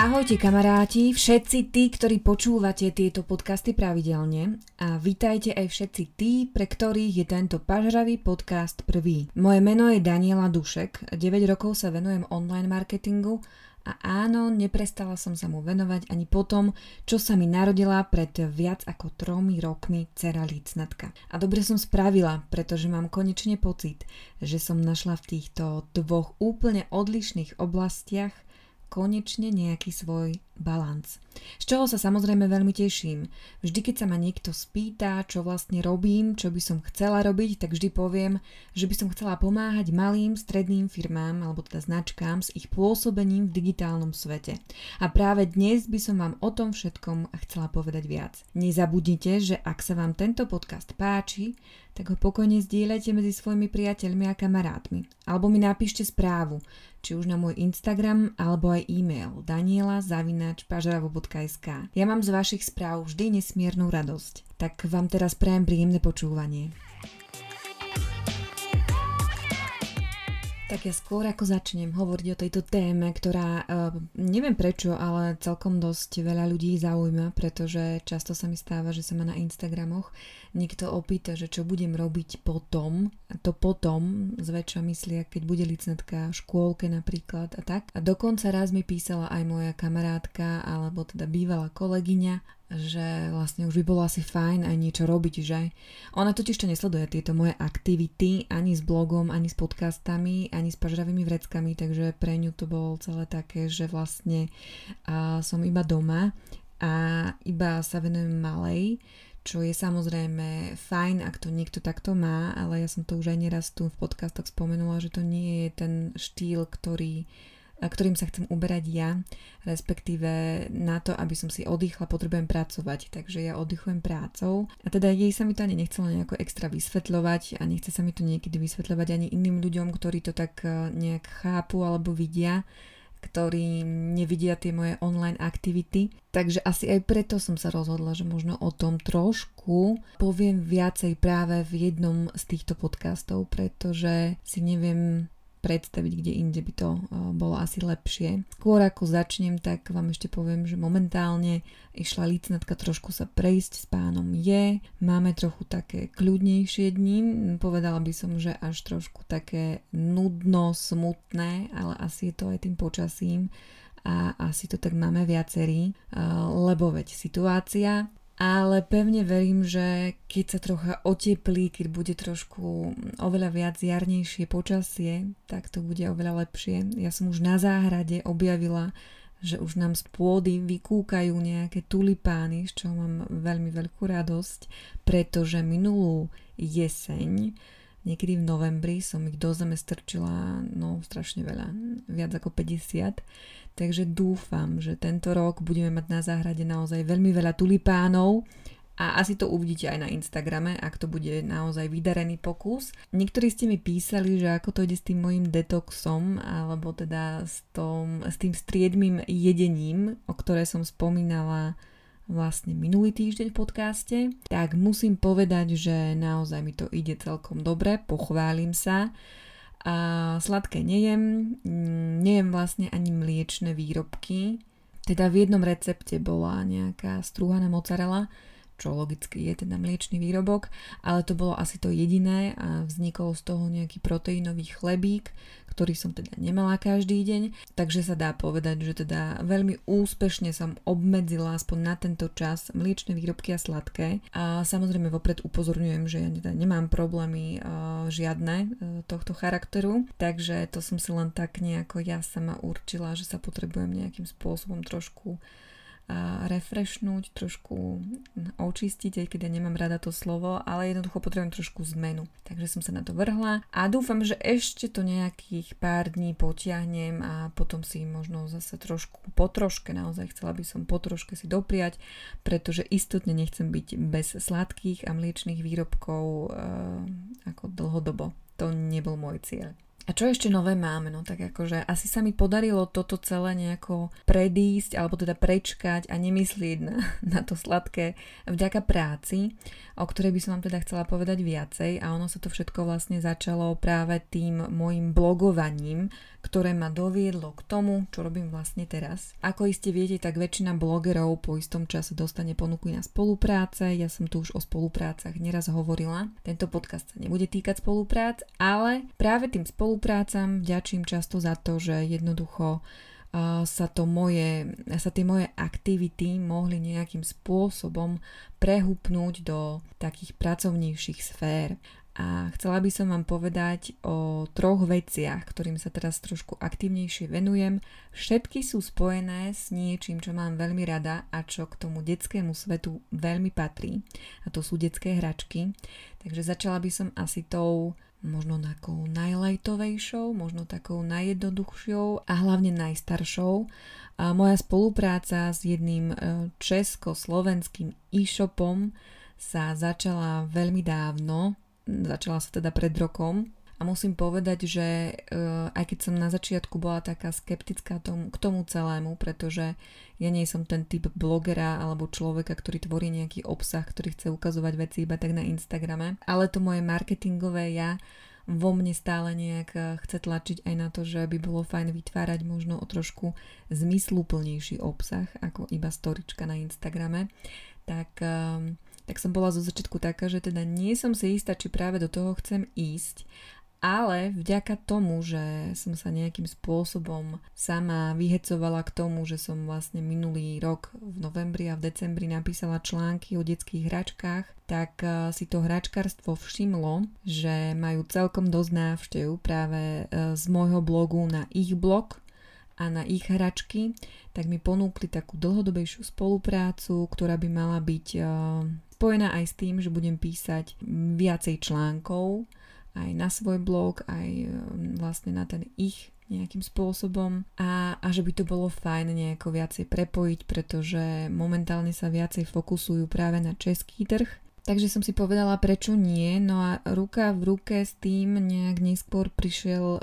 Ahojte kamaráti, všetci tí, ktorí počúvate tieto podcasty pravidelne a vítajte aj všetci tí, pre ktorých je tento pažravý podcast prvý. Moje meno je Daniela Dušek, 9 rokov sa venujem online marketingu a áno, neprestala som sa mu venovať ani potom, čo sa mi narodila pred viac ako tromi rokmi dcera Lícnatka. A dobre som spravila, pretože mám konečne pocit, že som našla v týchto dvoch úplne odlišných oblastiach konečne nejaký svoj balans. Z čoho sa samozrejme veľmi teším. Vždy, keď sa ma niekto spýta, čo vlastne robím, čo by som chcela robiť, tak vždy poviem, že by som chcela pomáhať malým, stredným firmám alebo teda značkám s ich pôsobením v digitálnom svete. A práve dnes by som vám o tom všetkom chcela povedať viac. Nezabudnite, že ak sa vám tento podcast páči, tak ho pokojne zdieľajte medzi svojimi priateľmi a kamarátmi. Alebo mi napíšte správu, či už na môj Instagram alebo aj e-mail daniela.pažaravo.sk Ja mám z vašich správ vždy nesmiernu radosť. Tak vám teraz prajem príjemné počúvanie. Tak ja skôr ako začnem hovoriť o tejto téme, ktorá uh, neviem prečo, ale celkom dosť veľa ľudí zaujíma, pretože často sa mi stáva, že sa ma na Instagramoch niekto opýta, že čo budem robiť potom, a to potom zväčša myslia, keď bude licnetka v škôlke napríklad a tak. A dokonca raz mi písala aj moja kamarátka, alebo teda bývalá kolegyňa že vlastne už by bolo asi fajn aj niečo robiť, že? Ona totiž to nesleduje tieto moje aktivity ani s blogom, ani s podcastami, ani s pažravými vreckami, takže pre ňu to bolo celé také, že vlastne a, som iba doma a iba sa venujem malej, čo je samozrejme fajn, ak to niekto takto má, ale ja som to už aj neraz tu v podcastoch spomenula, že to nie je ten štýl, ktorý ktorým sa chcem uberať ja, respektíve na to, aby som si oddychla, potrebujem pracovať, takže ja oddychujem prácou. A teda jej sa mi to ani nechcelo nejako extra vysvetľovať a nechce sa mi to niekedy vysvetľovať ani iným ľuďom, ktorí to tak e, nejak chápu alebo vidia ktorí nevidia tie moje online aktivity. Takže asi aj preto som sa rozhodla, že možno o tom trošku poviem viacej práve v jednom z týchto podcastov, pretože si neviem predstaviť, kde inde by to eh, bolo asi lepšie. Skôr ako začnem, tak vám ešte poviem, že momentálne išla lícnatka trošku sa prejsť s pánom je. Máme trochu také kľudnejšie dni, povedala by som, že až trošku také nudno, smutné, ale asi je to aj tým počasím a asi to tak máme viacerí, eh, lebo veď situácia ale pevne verím, že keď sa trocha oteplí, keď bude trošku oveľa viac jarnejšie počasie, tak to bude oveľa lepšie. Ja som už na záhrade objavila, že už nám z pôdy vykúkajú nejaké tulipány, z čoho mám veľmi veľkú radosť, pretože minulú jeseň niekedy v novembri som ich do zeme strčila, no strašne veľa, viac ako 50 Takže dúfam, že tento rok budeme mať na záhrade naozaj veľmi veľa tulipánov a asi to uvidíte aj na Instagrame, ak to bude naozaj vydarený pokus. Niektorí ste mi písali, že ako to ide s tým mojim detoxom, alebo teda s, tom, s tým striedmým jedením, o ktoré som spomínala vlastne minulý týždeň v podcaste, tak musím povedať, že naozaj mi to ide celkom dobre, pochválim sa a sladké nejem, mm, nejem vlastne ani mliečne výrobky. Teda v jednom recepte bola nejaká strúhaná mozzarella, čo logicky je teda mliečný výrobok, ale to bolo asi to jediné a vznikol z toho nejaký proteínový chlebík, ktorý som teda nemala každý deň, takže sa dá povedať, že teda veľmi úspešne som obmedzila aspoň na tento čas mliečne výrobky a sladké. A samozrejme vopred upozorňujem, že ja teda nemám problémy uh, žiadne uh, tohto charakteru, takže to som si len tak nejako ja sama určila, že sa potrebujem nejakým spôsobom trošku refreshnúť, trošku očistiť, aj keď ja nemám rada to slovo, ale jednoducho potrebujem trošku zmenu. Takže som sa na to vrhla a dúfam, že ešte to nejakých pár dní potiahnem a potom si možno zase trošku po troške, naozaj chcela by som po troške si dopriať, pretože istotne nechcem byť bez sladkých a mliečných výrobkov e, ako dlhodobo. To nebol môj cieľ. A čo ešte nové máme? No tak akože asi sa mi podarilo toto celé nejako predísť, alebo teda prečkať a nemyslieť na, na to sladké vďaka práci, o ktorej by som vám teda chcela povedať viacej a ono sa to všetko vlastne začalo práve tým môjim blogovaním, ktoré ma doviedlo k tomu, čo robím vlastne teraz. Ako iste viete, tak väčšina blogerov po istom čase dostane ponuky na spolupráce. Ja som tu už o spoluprácach neraz hovorila. Tento podcast sa nebude týkať spoluprác, ale práve tým spoluprácam vďačím často za to, že jednoducho sa, to moje, sa tie moje aktivity mohli nejakým spôsobom prehupnúť do takých pracovnejších sfér a chcela by som vám povedať o troch veciach, ktorým sa teraz trošku aktívnejšie venujem. Všetky sú spojené s niečím, čo mám veľmi rada a čo k tomu detskému svetu veľmi patrí. A to sú detské hračky. Takže začala by som asi tou možno takou najlajtovejšou, možno takou najjednoduchšou a hlavne najstaršou. A moja spolupráca s jedným e, československým e-shopom sa začala veľmi dávno, Začala sa teda pred rokom a musím povedať, že uh, aj keď som na začiatku bola taká skeptická tomu, k tomu celému, pretože ja nie som ten typ blogera alebo človeka, ktorý tvorí nejaký obsah, ktorý chce ukazovať veci iba tak na Instagrame, ale to moje marketingové ja vo mne stále nejak eh, chce tlačiť aj na to, že by bolo fajn vytvárať možno o trošku zmysluplnejší obsah ako iba storička na Instagrame. Tak um, tak som bola zo začiatku taká, že teda nie som si istá, či práve do toho chcem ísť, ale vďaka tomu, že som sa nejakým spôsobom sama vyhecovala k tomu, že som vlastne minulý rok v novembri a v decembri napísala články o detských hračkách, tak eh, si to hračkarstvo všimlo, že majú celkom dosť návštev práve eh, z môjho blogu na ich blog a na ich hračky, tak mi ponúkli takú dlhodobejšiu spoluprácu, ktorá by mala byť eh, spojená aj s tým, že budem písať viacej článkov aj na svoj blog, aj e, vlastne na ten ich nejakým spôsobom. A, a že by to bolo fajn nejako viacej prepojiť, pretože momentálne sa viacej fokusujú práve na český trh. Takže som si povedala, prečo nie, no a ruka v ruke s tým nejak neskôr prišiel, uh,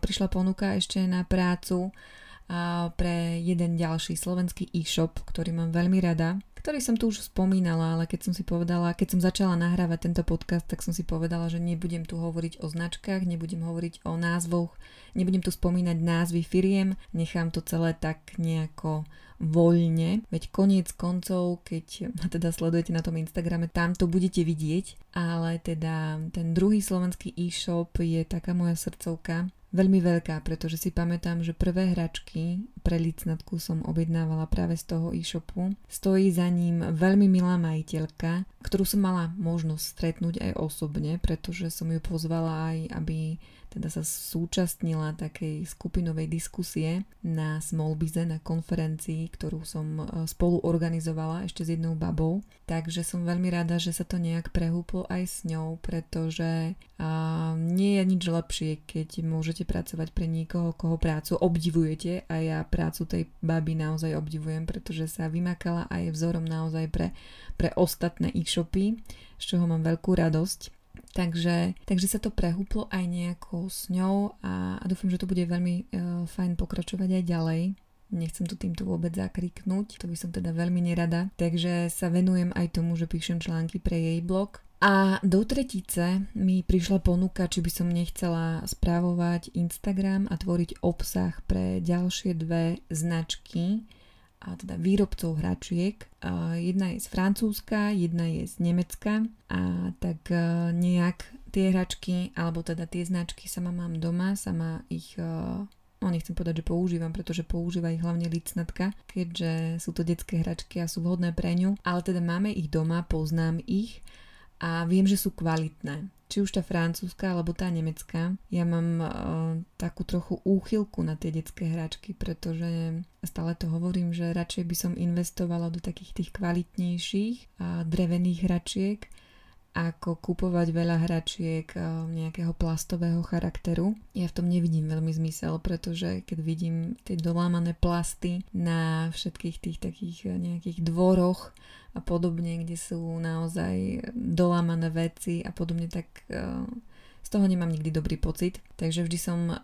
prišla ponuka ešte na prácu uh, pre jeden ďalší slovenský e-shop, ktorý mám veľmi rada ktorý som tu už spomínala, ale keď som si povedala, keď som začala nahrávať tento podcast, tak som si povedala, že nebudem tu hovoriť o značkách, nebudem hovoriť o názvoch, nebudem tu spomínať názvy firiem, nechám to celé tak nejako voľne, veď koniec koncov, keď ma teda sledujete na tom Instagrame, tam to budete vidieť, ale teda ten druhý slovenský e-shop je taká moja srdcovka, veľmi veľká, pretože si pamätám, že prvé hračky pre licnatku som objednávala práve z toho e-shopu. Stojí za ním veľmi milá majiteľka, ktorú som mala možnosť stretnúť aj osobne, pretože som ju pozvala aj, aby teda sa súčastnila takej skupinovej diskusie na Smallbize, na konferencii, ktorú som e, spolu organizovala ešte s jednou babou. Takže som veľmi rada, že sa to nejak prehúplo aj s ňou, pretože a, nie je nič lepšie, keď môžete pracovať pre niekoho, koho prácu obdivujete a ja prácu tej baby naozaj obdivujem, pretože sa vymakala aj vzorom naozaj pre, pre ostatné e-shopy, z čoho mám veľkú radosť. Takže, takže sa to prehúplo aj nejako s ňou a, a dúfam, že to bude veľmi uh, fajn pokračovať aj ďalej. Nechcem to týmto vôbec zakriknúť, to by som teda veľmi nerada. Takže sa venujem aj tomu, že píšem články pre jej blog. A do tretice mi prišla ponuka, či by som nechcela správovať Instagram a tvoriť obsah pre ďalšie dve značky, a teda výrobcov hračiek. Jedna je z Francúzska, jedna je z Nemecka a tak e, nejak tie hračky, alebo teda tie značky sama mám doma, sama ich e, no nechcem povedať, že používam, pretože používa ich hlavne licnatka, keďže sú to detské hračky a sú vhodné pre ňu, ale teda máme ich doma, poznám ich a viem, že sú kvalitné. Či už tá francúzska alebo tá nemecká. Ja mám uh, takú trochu úchylku na tie detské hračky, pretože stále to hovorím, že radšej by som investovala do takých tých kvalitnejších uh, drevených hračiek, ako kupovať veľa hračiek uh, nejakého plastového charakteru. Ja v tom nevidím veľmi zmysel, pretože keď vidím tie dolámané plasty na všetkých tých takých nejakých dvoroch a podobne, kde sú naozaj dolámané veci a podobne, tak z toho nemám nikdy dobrý pocit. Takže vždy som uh,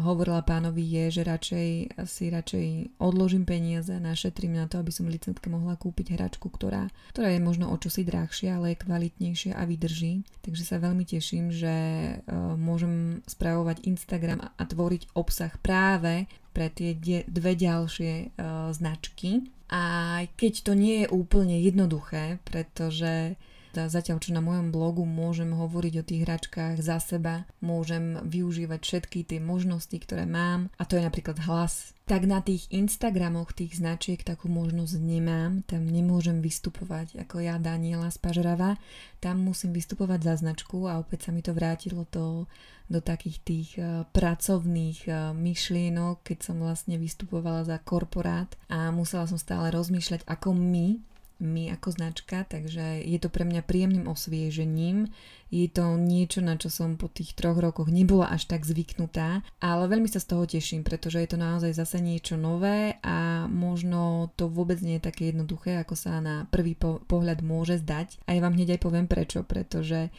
hovorila pánovi je, že radšej si radšej odložím peniaze, našetrím na to, aby som licentke mohla kúpiť hračku, ktorá, ktorá je možno o čosi drahšia, ale je kvalitnejšia a vydrží. Takže sa veľmi teším, že uh, môžem spravovať Instagram a, tvoriť obsah práve pre tie die, dve ďalšie uh, značky. A keď to nie je úplne jednoduché, pretože Zatiaľ, čo na mojom blogu môžem hovoriť o tých hračkách za seba, môžem využívať všetky tie možnosti, ktoré mám, a to je napríklad hlas. Tak na tých Instagramoch tých značiek takú možnosť nemám, tam nemôžem vystupovať ako ja Daniela z Pažrava, tam musím vystupovať za značku a opäť sa mi to vrátilo do, do takých tých uh, pracovných uh, myšlienok, keď som vlastne vystupovala za korporát a musela som stále rozmýšľať, ako my my ako značka, takže je to pre mňa príjemným osviežením. Je to niečo, na čo som po tých troch rokoch nebola až tak zvyknutá, ale veľmi sa z toho teším, pretože je to naozaj zase niečo nové a možno to vôbec nie je také jednoduché, ako sa na prvý po- pohľad môže zdať. A ja vám hneď aj poviem prečo, pretože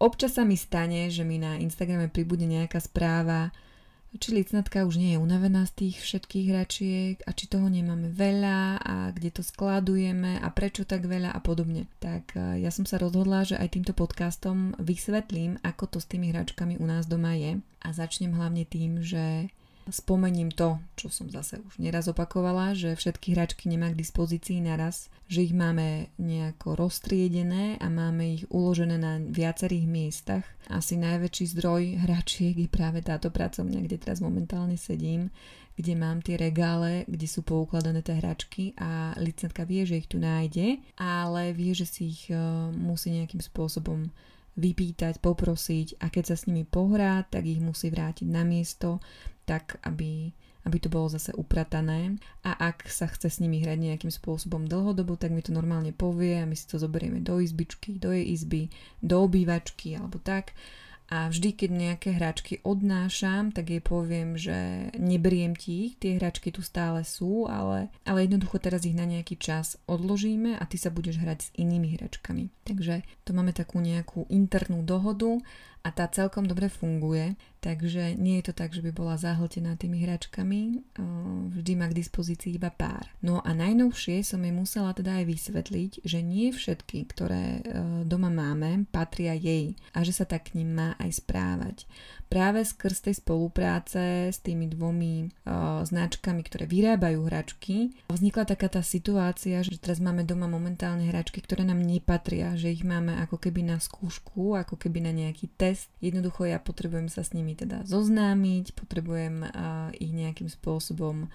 občas sa mi stane, že mi na Instagrame pribudne nejaká správa, či licnatka už nie je unavená z tých všetkých hračiek a či toho nemáme veľa a kde to skladujeme a prečo tak veľa a podobne. Tak e, ja som sa rozhodla, že aj týmto podcastom vysvetlím, ako to s tými hračkami u nás doma je a začnem hlavne tým, že Spomením to, čo som zase už neraz opakovala, že všetky hračky nemá k dispozícii naraz, že ich máme nejako roztriedené a máme ich uložené na viacerých miestach. Asi najväčší zdroj hračiek je práve táto pracovňa, kde teraz momentálne sedím, kde mám tie regále, kde sú poukladané tie hračky a licentka vie, že ich tu nájde, ale vie, že si ich uh, musí nejakým spôsobom vypýtať, poprosiť a keď sa s nimi pohrá, tak ich musí vrátiť na miesto, tak aby, aby to bolo zase upratané a ak sa chce s nimi hrať nejakým spôsobom dlhodobo, tak mi to normálne povie a my si to zoberieme do izbičky, do jej izby, do obývačky alebo tak a vždy, keď nejaké hračky odnášam, tak jej poviem, že neberiem ti ich, tie hračky tu stále sú, ale, ale jednoducho teraz ich na nejaký čas odložíme a ty sa budeš hrať s inými hračkami. Takže to máme takú nejakú internú dohodu a tá celkom dobre funguje, takže nie je to tak, že by bola zahltená tými hračkami, vždy má k dispozícii iba pár. No a najnovšie som jej musela teda aj vysvetliť, že nie všetky, ktoré doma máme, patria jej a že sa tak k ním má aj správať práve skrz tej spolupráce s tými dvomi značkami, ktoré vyrábajú hračky, vznikla taká tá situácia, že teraz máme doma momentálne hračky, ktoré nám nepatria, že ich máme ako keby na skúšku, ako keby na nejaký test. Jednoducho ja potrebujem sa s nimi teda zoznámiť, potrebujem uh, ich nejakým spôsobom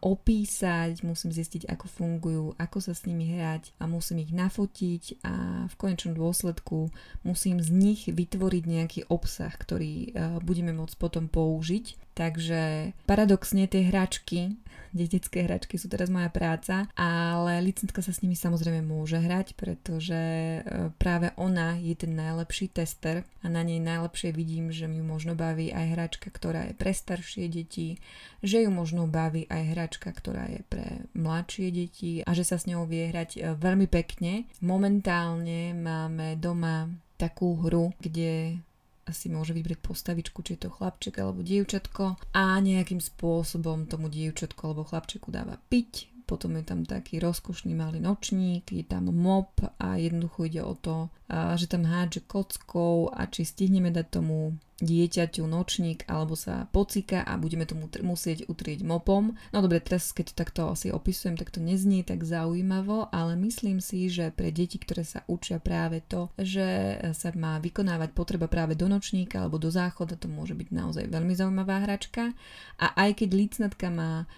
opísať, musím zistiť, ako fungujú, ako sa s nimi hrať a musím ich nafotiť a v konečnom dôsledku musím z nich vytvoriť nejaký obsah, ktorý budeme môcť potom použiť Takže paradoxne tie hračky, detecké hračky sú teraz moja práca, ale licentka sa s nimi samozrejme môže hrať, pretože e, práve ona je ten najlepší tester a na nej najlepšie vidím, že ju možno baví aj hračka, ktorá je pre staršie deti, že ju možno baví aj hračka, ktorá je pre mladšie deti a že sa s ňou vie hrať e, veľmi pekne. Momentálne máme doma takú hru, kde si môže vybrať postavičku, či je to chlapček alebo dievčatko a nejakým spôsobom tomu dievčatku alebo chlapčeku dáva piť, potom je tam taký rozkošný malý nočník, je tam mop a jednoducho ide o to, že tam hádže kockou a či stihneme dať tomu dieťaťu nočník alebo sa pocika a budeme to musieť utrieť mopom. No dobre, teraz keď to takto asi opisujem, tak to neznie tak zaujímavo, ale myslím si, že pre deti, ktoré sa učia práve to, že sa má vykonávať potreba práve do nočníka alebo do záchoda, to môže byť naozaj veľmi zaujímavá hračka. A aj keď lícnatka má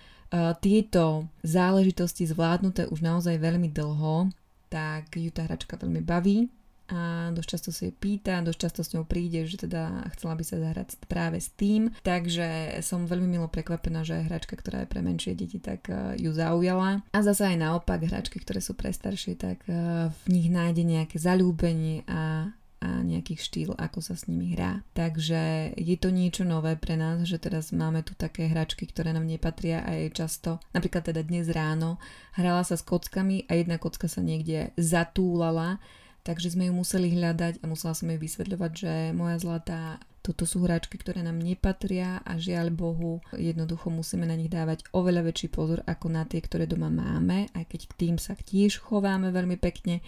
tieto záležitosti zvládnuté už naozaj veľmi dlho, tak ju tá hračka veľmi baví a dosť často si jej pýta, dosť často s ňou príde, že teda chcela by sa zahrať práve s tým, takže som veľmi milo prekvapená, že hračka, ktorá je pre menšie deti, tak uh, ju zaujala. A zase aj naopak, hračky, ktoré sú pre staršie, tak uh, v nich nájde nejaké zalúbenie a a nejaký štýl, ako sa s nimi hrá. Takže je to niečo nové pre nás, že teraz máme tu také hračky, ktoré nám nepatria a je často, napríklad teda dnes ráno, hrala sa s kockami a jedna kocka sa niekde zatúlala takže sme ju museli hľadať a musela som jej vysvetľovať, že moja zlatá toto sú hračky, ktoré nám nepatria a žiaľ Bohu, jednoducho musíme na nich dávať oveľa väčší pozor ako na tie, ktoré doma máme, aj keď k tým sa tiež chováme veľmi pekne.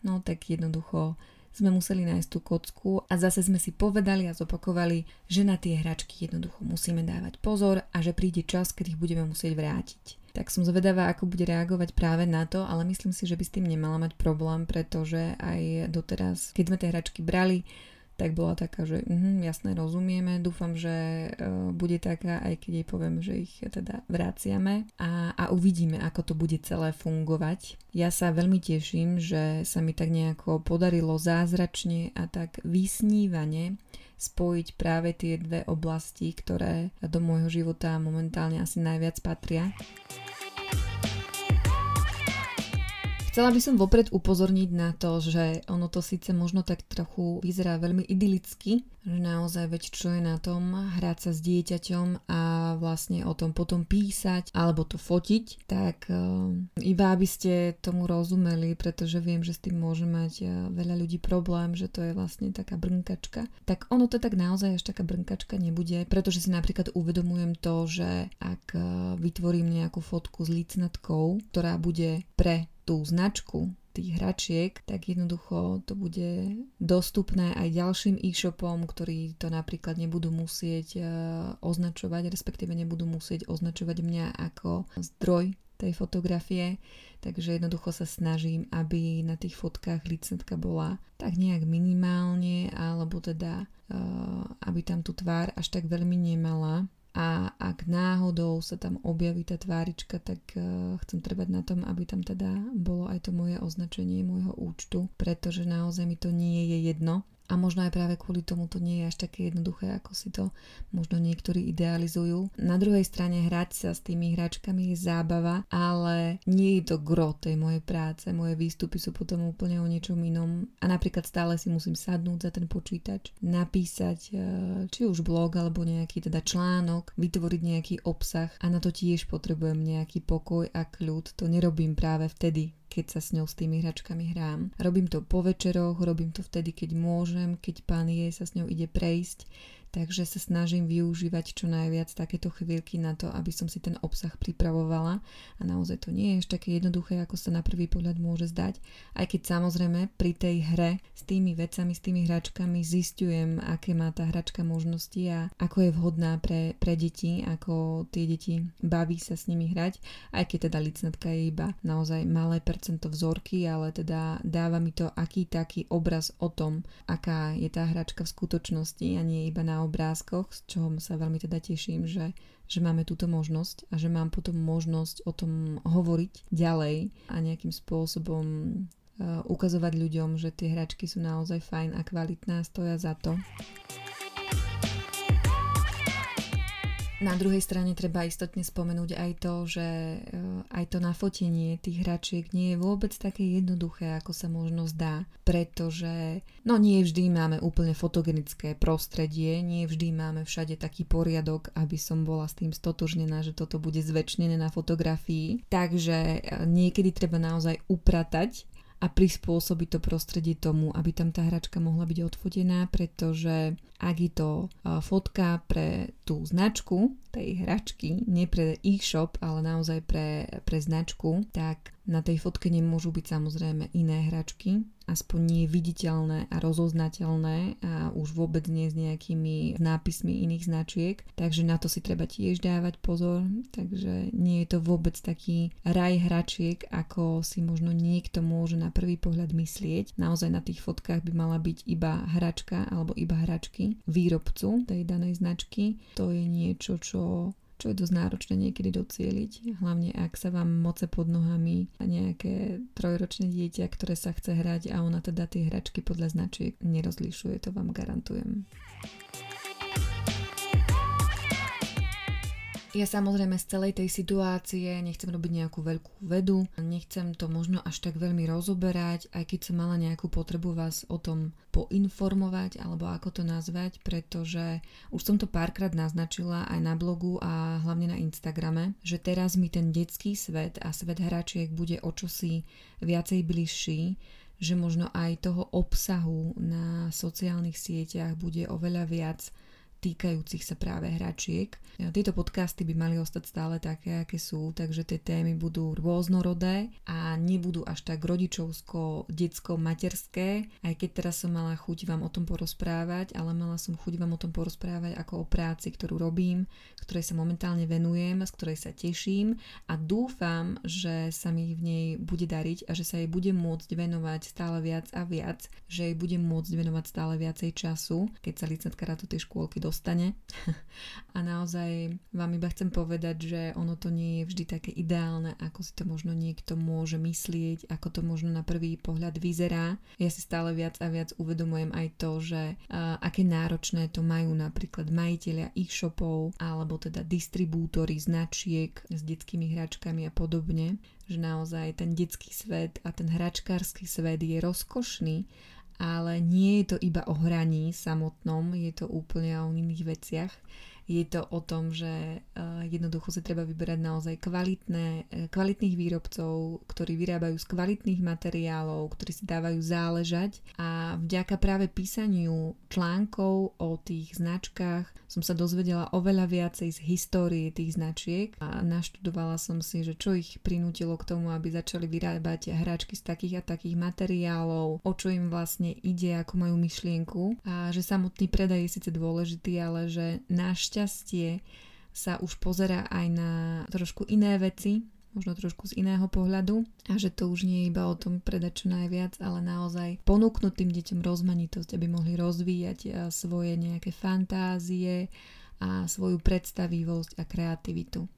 No tak jednoducho sme museli nájsť tú kocku a zase sme si povedali a zopakovali, že na tie hračky jednoducho musíme dávať pozor a že príde čas, keď ich budeme musieť vrátiť. Tak som zvedavá, ako bude reagovať práve na to, ale myslím si, že by s tým nemala mať problém, pretože aj doteraz, keď sme tie hračky brali, tak bola taká, že uh, jasné, rozumieme, dúfam, že uh, bude taká, aj keď jej poviem, že ich teda vraciame a, a uvidíme, ako to bude celé fungovať. Ja sa veľmi teším, že sa mi tak nejako podarilo zázračne a tak vysnívane spojiť práve tie dve oblasti, ktoré do môjho života momentálne asi najviac patria. Chcela by som vopred upozorniť na to, že ono to síce možno tak trochu vyzerá veľmi idylicky, že naozaj veď čo je na tom hrať sa s dieťaťom a vlastne o tom potom písať alebo to fotiť, tak uh, iba aby ste tomu rozumeli, pretože viem, že s tým môže mať uh, veľa ľudí problém, že to je vlastne taká brnkačka. Tak ono to tak naozaj až taká brnkačka nebude, pretože si napríklad uvedomujem to, že ak uh, vytvorím nejakú fotku s licnatkou, ktorá bude pre tú značku tých hračiek, tak jednoducho to bude dostupné aj ďalším e-shopom, ktorí to napríklad nebudú musieť uh, označovať, respektíve nebudú musieť označovať mňa ako zdroj tej fotografie, takže jednoducho sa snažím, aby na tých fotkách licentka bola tak nejak minimálne, alebo teda uh, aby tam tú tvár až tak veľmi nemala, a ak náhodou sa tam objaví tá tvárička, tak uh, chcem trvať na tom, aby tam teda bolo aj to moje označenie môjho účtu, pretože naozaj mi to nie je jedno, a možno aj práve kvôli tomu to nie je až také jednoduché, ako si to možno niektorí idealizujú. Na druhej strane hrať sa s tými hračkami je zábava, ale nie je to gro tej mojej práce. Moje výstupy sú potom úplne o niečom inom. A napríklad stále si musím sadnúť za ten počítač, napísať e, či už blog alebo nejaký teda článok, vytvoriť nejaký obsah a na to tiež potrebujem nejaký pokoj a kľud. To nerobím práve vtedy, keď sa s ňou s tými hračkami hrám. Robím to po večeroch, robím to vtedy, keď môžem, keď pán je sa s ňou ide prejsť, takže sa snažím využívať čo najviac takéto chvíľky na to, aby som si ten obsah pripravovala. A naozaj to nie je ešte také jednoduché, ako sa na prvý pohľad môže zdať, aj keď samozrejme pri tej hre s tými vecami, s tými hračkami zistujem, aké má tá hračka možnosti a ako je vhodná pre, pre deti, ako tie deti baví sa s nimi hrať, aj keď teda licnatka je iba naozaj malé percento vzorky, ale teda dáva mi to aký taký obraz o tom, aká je tá hračka v skutočnosti a nie iba na obrázkoch, z čoho sa veľmi teda teším, že, že máme túto možnosť a že mám potom možnosť o tom hovoriť ďalej a nejakým spôsobom uh, ukazovať ľuďom, že tie hračky sú naozaj fajn a kvalitné a stoja za to. Na druhej strane treba istotne spomenúť aj to, že eh, aj to nafotenie tých hračiek nie je vôbec také jednoduché, ako sa možno zdá, pretože no nie vždy máme úplne fotogenické prostredie, nie vždy máme všade taký poriadok, aby som bola s tým stotožnená, že toto bude zväčšnené na fotografii. Takže eh, niekedy treba naozaj upratať a prispôsobiť to prostredie tomu, aby tam tá hračka mohla byť odfotená, pretože ak je to fotka pre tú značku tej hračky, nie pre e-shop, ale naozaj pre, pre značku, tak na tej fotke nemôžu byť samozrejme iné hračky, aspoň nie viditeľné a rozoznateľné a už vôbec nie s nejakými nápismi iných značiek, takže na to si treba tiež dávať pozor, takže nie je to vôbec taký raj hračiek, ako si možno niekto môže na prvý pohľad myslieť. Naozaj na tých fotkách by mala byť iba hračka alebo iba hračky výrobcu tej danej značky. To je niečo, čo čo je dosť náročné niekedy docieliť, hlavne ak sa vám moce pod nohami a nejaké trojročné dieťa, ktoré sa chce hrať a ona teda tie hračky podľa značiek nerozlišuje, to vám garantujem. Ja samozrejme z celej tej situácie nechcem robiť nejakú veľkú vedu, nechcem to možno až tak veľmi rozoberať, aj keď som mala nejakú potrebu vás o tom poinformovať, alebo ako to nazvať, pretože už som to párkrát naznačila aj na blogu a hlavne na Instagrame, že teraz mi ten detský svet a svet hračiek bude o čosi viacej bližší, že možno aj toho obsahu na sociálnych sieťach bude oveľa viac týkajúcich sa práve hračiek. Tieto podcasty by mali ostať stále také, aké sú, takže tie témy budú rôznorodé a nebudú až tak rodičovsko, detsko, materské, aj keď teraz som mala chuť vám o tom porozprávať, ale mala som chuť vám o tom porozprávať ako o práci, ktorú robím, ktorej sa momentálne venujem, z ktorej sa teším. A dúfam, že sa mi v nej bude dariť a že sa jej budem môcť venovať stále viac a viac, že jej budem môcť venovať stále viacej času, keď sa licentka do tej škôlky do dostane. a naozaj vám iba chcem povedať, že ono to nie je vždy také ideálne, ako si to možno niekto môže myslieť, ako to možno na prvý pohľad vyzerá. Ja si stále viac a viac uvedomujem aj to, že uh, aké náročné to majú napríklad majiteľia e-shopov alebo teda distribútory značiek s detskými hračkami a podobne, že naozaj ten detský svet a ten hračkársky svet je rozkošný ale nie je to iba o hraní samotnom, je to úplne o iných veciach. Je to o tom, že uh, jednoducho si treba vyberať naozaj kvalitné, uh, kvalitných výrobcov, ktorí vyrábajú z kvalitných materiálov, ktorí si dávajú záležať. A vďaka práve písaniu článkov o tých značkách som sa dozvedela oveľa viacej z histórie tých značiek a naštudovala som si, že čo ich prinútilo k tomu, aby začali vyrábať hračky z takých a takých materiálov, o čo im vlastne ide, ako majú myšlienku. A že samotný predaj je síce dôležitý, ale že našťastie sa už pozera aj na trošku iné veci, možno trošku z iného pohľadu a že to už nie je iba o tom predať čo najviac, ale naozaj ponúknuť tým deťom rozmanitosť, aby mohli rozvíjať eh, svoje nejaké fantázie a svoju predstavivosť a kreativitu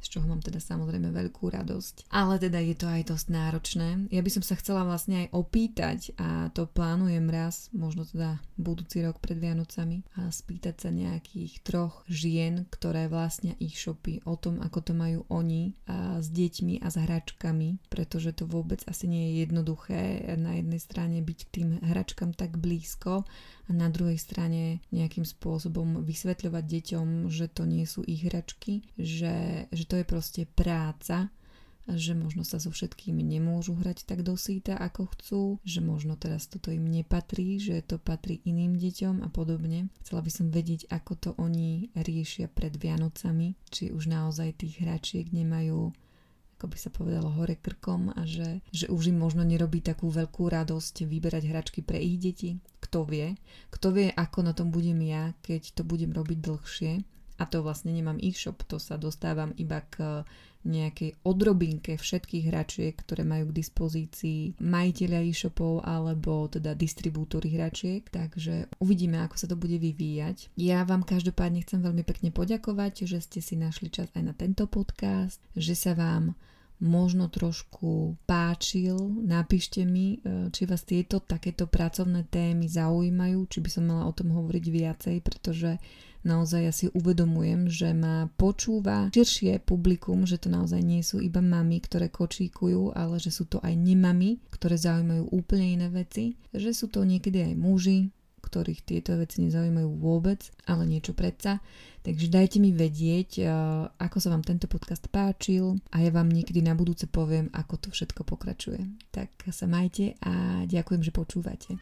z čoho mám teda samozrejme veľkú radosť. Ale teda je to aj dosť náročné. Ja by som sa chcela vlastne aj opýtať a to plánujem raz, možno teda budúci rok pred Vianocami a spýtať sa nejakých troch žien, ktoré vlastne ich shopy o tom, ako to majú oni a s deťmi a s hračkami, pretože to vôbec asi nie je jednoduché na jednej strane byť k tým hračkám tak blízko a na druhej strane nejakým spôsobom vysvetľovať deťom, že to nie sú ich hračky, že, že to je proste práca, že možno sa so všetkými nemôžu hrať tak dosýta, ako chcú, že možno teraz toto im nepatrí, že to patrí iným deťom a podobne. Chcela by som vedieť, ako to oni riešia pred Vianocami, či už naozaj tých hračiek nemajú ako by sa povedalo, hore krkom a že, že už im možno nerobí takú veľkú radosť vyberať hračky pre ich deti. Kto vie? Kto vie, ako na tom budem ja, keď to budem robiť dlhšie. A to vlastne nemám e-shop, to sa dostávam iba k nejakej odrobinke všetkých hračiek, ktoré majú k dispozícii majiteľia e-shopov alebo teda distribútory hračiek, takže uvidíme, ako sa to bude vyvíjať. Ja vám každopádne chcem veľmi pekne poďakovať, že ste si našli čas aj na tento podcast, že sa vám možno trošku páčil. Napíšte mi, e, či vás tieto takéto pracovné témy zaujímajú, či by som mala o tom hovoriť viacej, pretože naozaj ja si uvedomujem, že ma počúva širšie publikum, že to naozaj nie sú iba mami, ktoré kočíkujú, ale že sú to aj nemami, ktoré zaujímajú úplne iné veci, že sú to niekedy aj muži, ktorých tieto veci nezaujímajú vôbec, ale niečo predsa. Takže dajte mi vedieť, eh, ako sa vám tento podcast páčil a ja vám niekedy na budúce poviem, ako to všetko pokračuje. Tak sa majte a ďakujem, že počúvate.